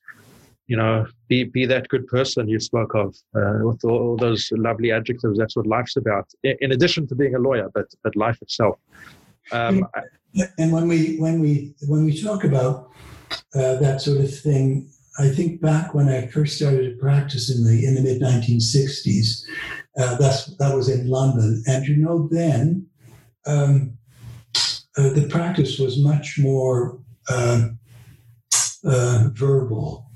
you know, be be that good person you spoke of uh, with all those lovely adjectives. That's what life's about. In addition to being a lawyer, but but life itself. Um, and when we when we when we talk about uh, that sort of thing, I think back when I first started to practice in the in the mid 1960s. Uh, that's that was in London, and you know then um, uh, the practice was much more uh, uh verbal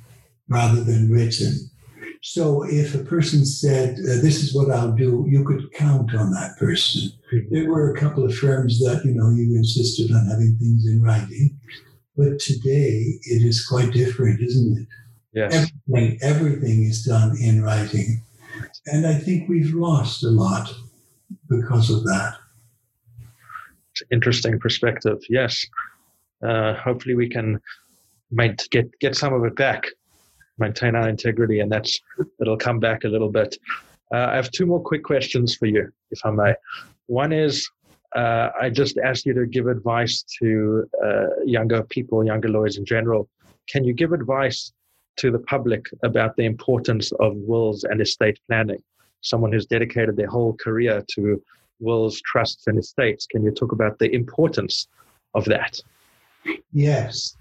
rather than written. So if a person said, uh, "This is what I'll do," you could count on that person. Mm-hmm. There were a couple of firms that you know you insisted on having things in writing. But today it is quite different, isn't it? Yes. Everything, everything is done in writing. And I think we've lost a lot because of that. Interesting perspective. Yes. Uh, hopefully we can might get get some of it back, maintain our integrity, and that's it'll come back a little bit. Uh, I have two more quick questions for you, if I may. One is uh, I just ask you to give advice to uh, younger people, younger lawyers in general. Can you give advice to the public about the importance of wills and estate planning? Someone who's dedicated their whole career to wills, trusts, and estates. Can you talk about the importance of that? Yes.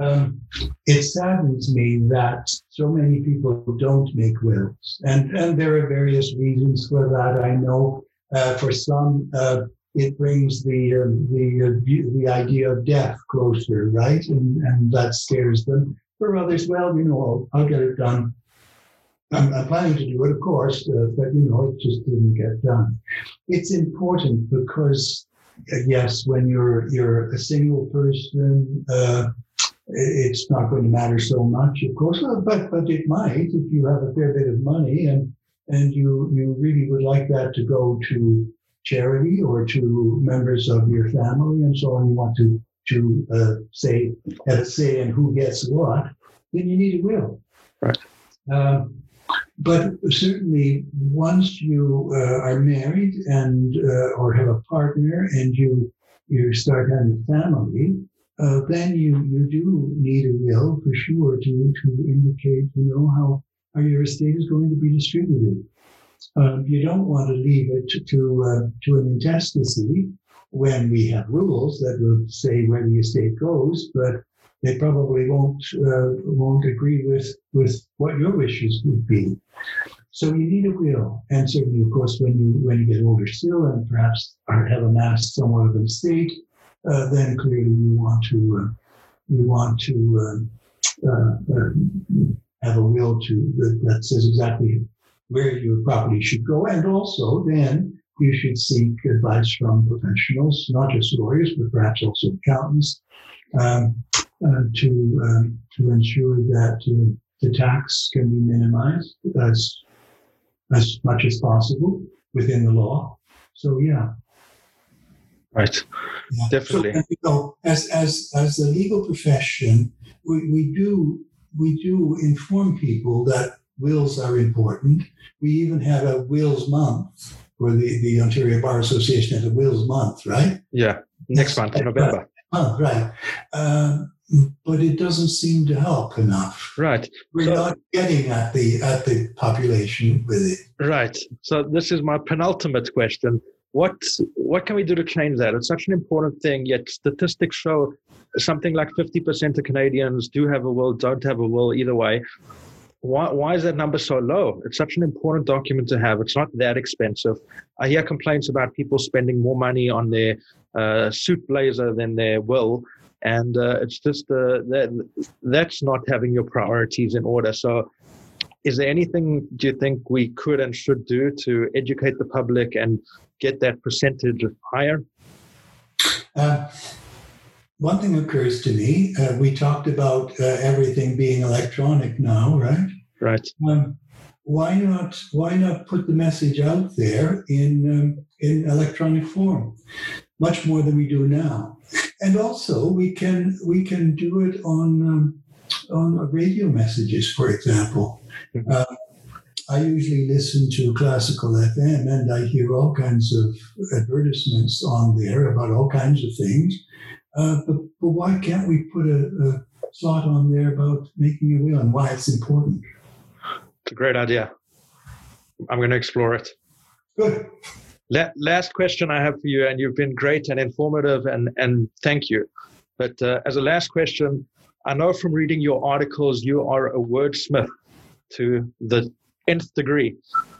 Um, it saddens me that so many people don't make wills, and and there are various reasons for that. I know uh, for some, uh, it brings the uh, the uh, the idea of death closer, right? And and that scares them. For others, well, you know, I'll, I'll get it done. I'm, I'm, planning to do it, of course, uh, but you know, it just didn't get done. It's important because, uh, yes, when you're you're a single person, uh, it's not going to matter so much, of course. But but it might if you have a fair bit of money and and you you really would like that to go to charity or to members of your family and so on, you want to to uh, say have a say in who gets what, then you need a will. Right. Um, but certainly, once you uh, are married and uh, or have a partner and you you start having a family, uh, then you you do need a will for sure to to indicate you know how how your estate is going to be distributed. Um, you don't want to leave it to to, uh, to an intestacy when we have rules that will say where the estate goes, but they probably won't uh, won't agree with with what your wishes would be. So you need a will, and certainly, of course, when you when you get older still, and perhaps have amassed somewhat of an estate, uh, then clearly you want to uh, you want to uh, uh, have a will to that, that says exactly where your property should go. And also, then you should seek advice from professionals, not just lawyers, but perhaps also accountants, um, uh, to um, to ensure that uh, the tax can be minimized as as much as possible within the law. So yeah. Right. Yeah. Definitely. So, you know, as as as the legal profession, we, we do we do inform people that wills are important. We even have a wills month where the, the Ontario Bar Association has a wills month, right? Yeah, next month, November. Oh, right. Um, but it doesn't seem to help enough. Right. We're so, not getting at the at the population with it. Right. So this is my penultimate question. What what can we do to change that? It's such an important thing. Yet statistics show something like fifty percent of Canadians do have a will, don't have a will. Either way, why, why is that number so low? It's such an important document to have. It's not that expensive. I hear complaints about people spending more money on their uh, suit blazer than their will. And uh, it's just uh, that that's not having your priorities in order. So, is there anything do you think we could and should do to educate the public and get that percentage higher? One thing occurs to me. Uh, we talked about uh, everything being electronic now, right? Right. Um, why not? Why not put the message out there in um, in electronic form, much more than we do now? And also, we can we can do it on um, on radio messages, for example. Mm-hmm. Uh, I usually listen to classical FM and I hear all kinds of advertisements on there about all kinds of things. Uh, but, but why can't we put a, a slot on there about making a will and why it's important? It's a great idea. I'm going to explore it. Good. La- last question I have for you, and you've been great and informative, and, and thank you. But uh, as a last question, I know from reading your articles you are a wordsmith to the nth degree.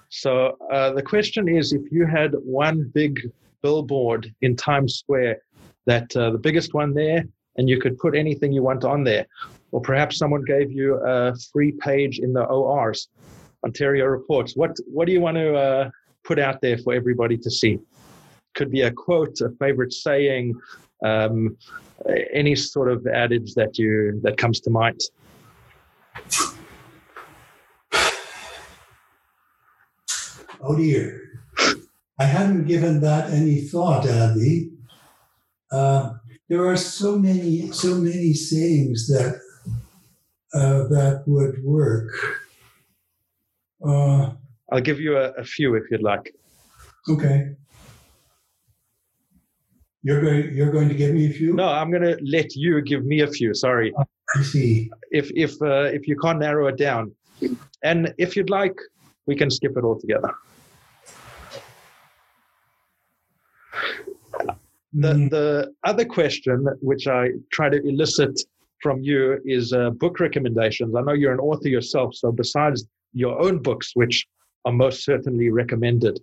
So uh, the question is if you had one big billboard in Times Square, that uh, the biggest one there, and you could put anything you want on there, or perhaps someone gave you a free page in the ORs, Ontario Reports. What what do you want to uh, put out there for everybody to see? Could be a quote, a favorite saying, um, any sort of adage that you that comes to mind. Oh dear. I hadn't given that any thought, Avi. Uh, there are so many, so many sayings that uh, that would work. Uh, I'll give you a, a, few if you'd like. Okay. You're going. You're going to give me a few. No, I'm going to let you give me a few. Sorry. I see. If if uh, if you can't narrow it down, and if you'd like, we can skip it all The, mm. the other question, which I try to elicit from you, is uh, book recommendations. I know you're an author yourself, so besides your own books, which are most certainly recommended,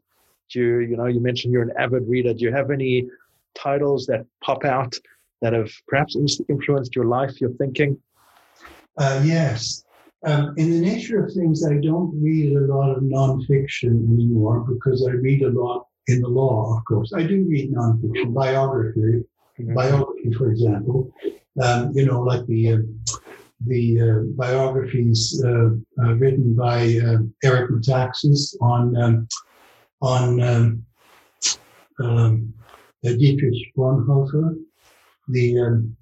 do you, you know, you mentioned you're an avid reader. Do you have any titles that pop out that have perhaps influenced your life, your thinking? Uh, yes. Um, in the nature of things, I don't read a lot of nonfiction anymore because I read a lot in the law, of course. I do read nonfiction, biography, mm-hmm. biography, for example. Um, you know, like the uh, the uh, biographies uh, uh written by uh, Eric Metaxas on um, on um, um uh, Dietrich Bonhoeffer. The um,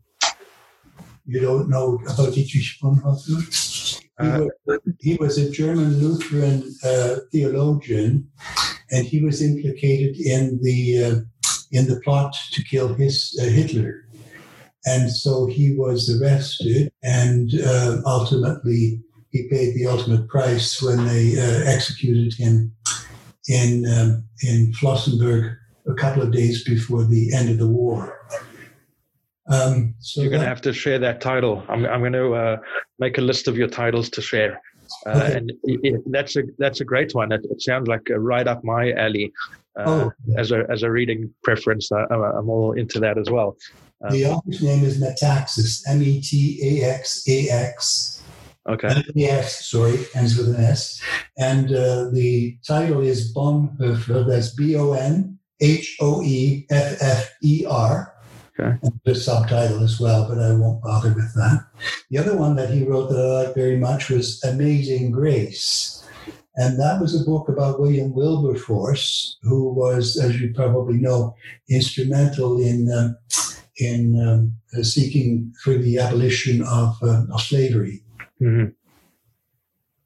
you don't know about Dietrich Bonhoeffer? He was, he was a German Lutheran theologian and he was implicated in the uh, in the plot to kill his uh, Hitler. And so he was arrested, and uh, ultimately he paid the ultimate price when they uh, executed him in um, in Flossenburg a couple of days before the end of the war. Um, so You're going to have to share that title. I'm, I'm going to uh, make a list of your titles to share. Uh, and it, it, that's a that's a great one. It, it sounds like uh, right up my alley. Uh, oh. As a as a reading preference, I, am all into that as well. Um, the author's name is Metaxas, M E T A X A X. Okay. Yes, sorry, ends with an S. And uh, the title is Bonhoeffer. That's B O N H O E F F E R. Okay. And the subtitle as well, but I won't bother with that. The other one that he wrote that I like very much was Amazing Grace. And that was a book about William Wilberforce, who was, as you probably know, instrumental in um, in um, uh, seeking for the abolition of, uh, of slavery. Mm-hmm.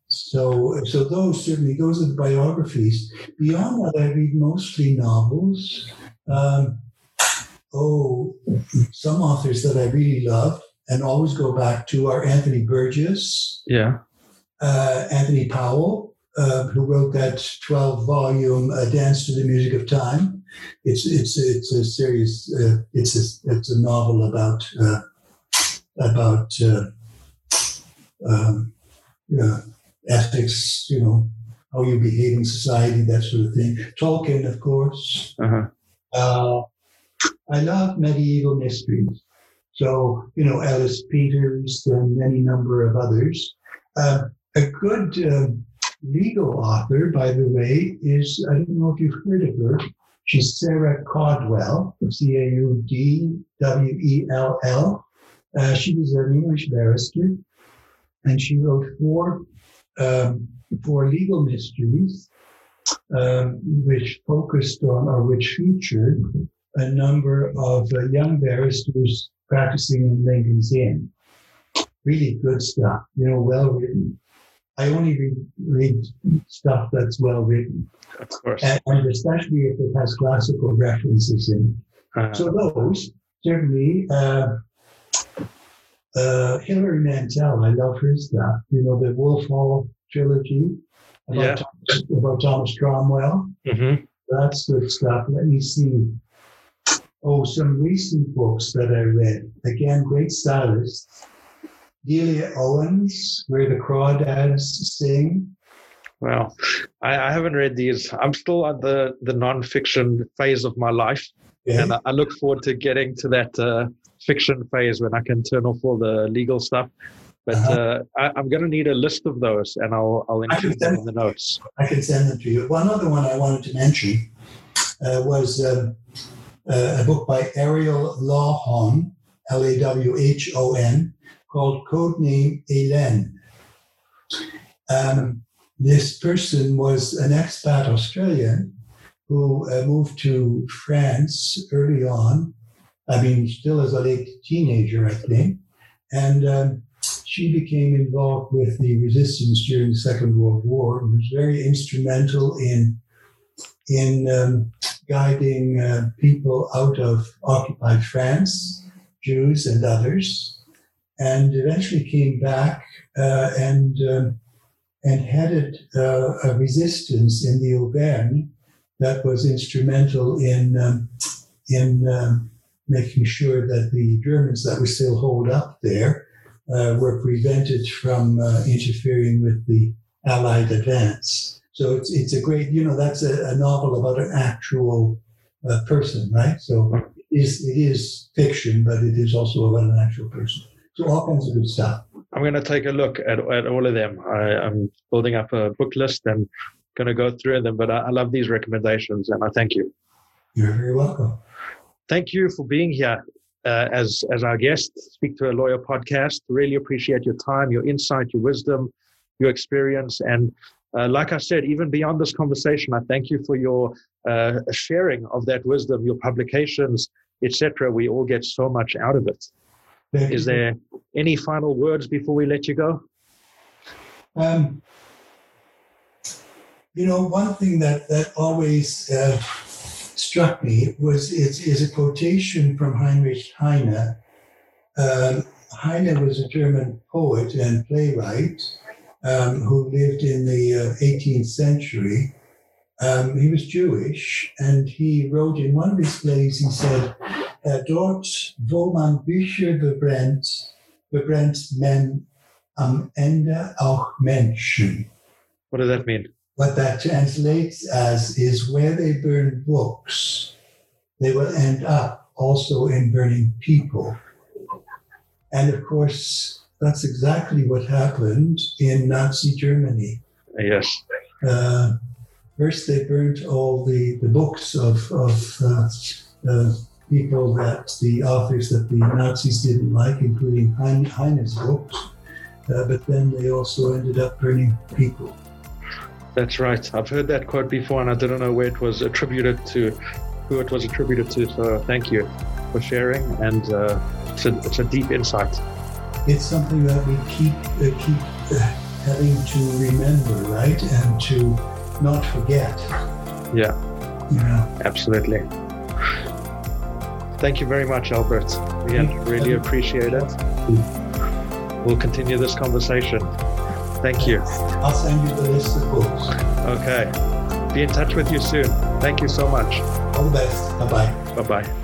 So, so those certainly those are the biographies. Beyond that, I read mostly novels. Um, oh, some authors that I really love and always go back to are Anthony Burgess. Yeah. Uh, Anthony Powell, uh, who wrote that 12 volume uh, Dance to the Music of Time. It's, it's, it's a series, uh, it's, a, it's a novel about, uh, about uh, um, ethics, you know, how you behave in society, that sort of thing. Tolkien, of course. Uh-huh. I love medieval mysteries. So, you know, Ellis Peters and any number of others. Uh, a good uh, legal author, by the way, is I don't know if you've heard of her. She's Sarah Caudwell, C A U D W E L L. Uh, she was an English barrister, and she wrote four um, four legal mysteries, um, which focused on or which featured a number of uh, young barristers practicing in Lincoln's Inn. Really good stuff, you know, well written. I only read, read stuff that's well written. Of course. And, and especially if it has classical references in it. Uh, so those, certainly, uh, uh, Hilary Mantel, I love her stuff. You know, the Wolf Hall trilogy about, yeah. Thomas, about Thomas Cromwell. Mm-hmm. That's good stuff. Let me see. Oh, some recent books that I read. Again, great stylists. Delia Owens, Where the Crawdads Sing. Well, I, I, haven't read these. I'm still at the, the non-fiction phase of my life. Yeah. And I, I look forward to getting to that uh, fiction phase when I can turn off all the legal stuff. But uh-huh. uh, I, am going to need a list of those, and I'll I'll include them in the notes. I can send them to you. One other one I wanted to mention uh, was um, a book by Ariel Lawhon, L A W H O N, called Codename Hélène. Um, this person was an expat Australian who uh, moved to France early on. I mean, still as a late teenager, I think. And um, she became involved with the resistance during the Second World War and was very instrumental in in um, guiding uh, people out of occupied France, Jews and others, and eventually came back uh, and um, and headed uh, a resistance in the Auvergne that was instrumental in um, in um, making sure that the Germans that were still holed up there uh, were prevented from uh, interfering with the Allied advance. So it's it's a great, you know, that's a, a novel about an actual uh, person, right? So it is it is fiction, but it is also about an actual person. So all kinds of good stuff. I'm going to take a look at, at all of them. I, am building up a book list and going to go through them. But I, I love these recommendations, and I thank you. You're very welcome. Thank you for being here uh, as as our guest, Speak to a Lawyer podcast. Really appreciate your time, your insight, your wisdom, your experience, and uh, like I said, even beyond this conversation, I thank you for your uh, sharing of that wisdom, your publications, etc. We all get so much out of it. Thank Is you. there any final words before we let you go? Um, you know, one thing that that always uh, struck me was is, is a quotation from Heinrich Heine. Um, Heine was a German poet and playwright um, who lived in the uh, 18th century. Um, he was Jewish, and he wrote in one of his plays, he said, uh, Dort, wo man Bücher bebrennt, bebrennt man am Ende auch Menschen. What does that mean? What that translates as is where they burn books, they will end up also in burning people. And of course, that's exactly what happened in Nazi Germany. Yes. Uh, first, they burnt all the, the books of, of uh, uh, people that the authors that the Nazis didn't like, including Heine's books. Uh, but then they also ended up burning people. That's right. I've heard that quote before, and I didn't know where it was attributed to, who it was attributed to. So thank you for sharing, and uh, it's, a, it's a deep insight. It's something that we keep uh, keep uh, having to remember, right, and to not forget. Yeah. Yeah. Absolutely. Thank you very much, Albert. Again, really appreciate it. We'll continue this conversation. Thank you. I'll send you the list of books. Okay. Be in touch with you soon. Thank you so much. All the best. Bye bye. Bye bye.